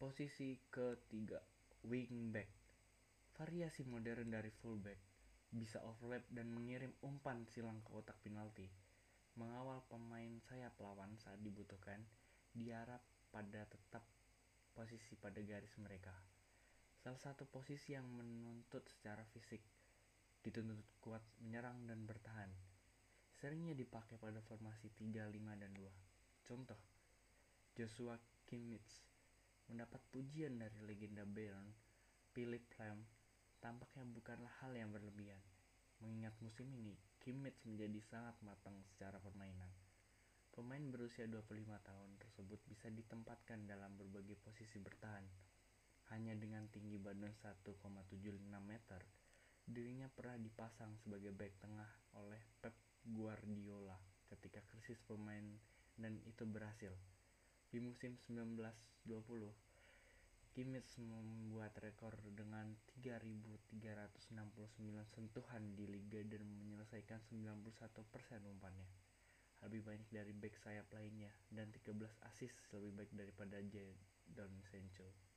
Posisi ketiga, wingback. Variasi modern dari fullback bisa overlap dan mengirim umpan silang ke kotak penalti. Mengawal pemain sayap lawan saat dibutuhkan, diharap pada tetap posisi pada garis mereka. Salah satu posisi yang menuntut secara fisik, dituntut kuat menyerang dan bertahan. Seringnya dipakai pada formasi 3, 5, dan 2. Contoh, Joshua Kimmich mendapat pujian dari legenda Bayern, Philip Lahm, tampaknya bukanlah hal yang berlebihan. Mengingat musim ini, Kimmich menjadi sangat matang secara permainan. Pemain berusia 25 tahun tersebut bisa ditempatkan dalam berbagai posisi bertahan. Hanya dengan tinggi badan 1,75 meter, dirinya pernah dipasang sebagai back tengah oleh Pep Guardiola ketika krisis pemain dan itu berhasil. Di musim 1920, Kimmich membuat rekor dengan 3.369 sentuhan di liga dan menyelesaikan 91% umpannya. Lebih banyak dari back sayap lainnya dan 13 assist lebih baik daripada Jadon Sancho.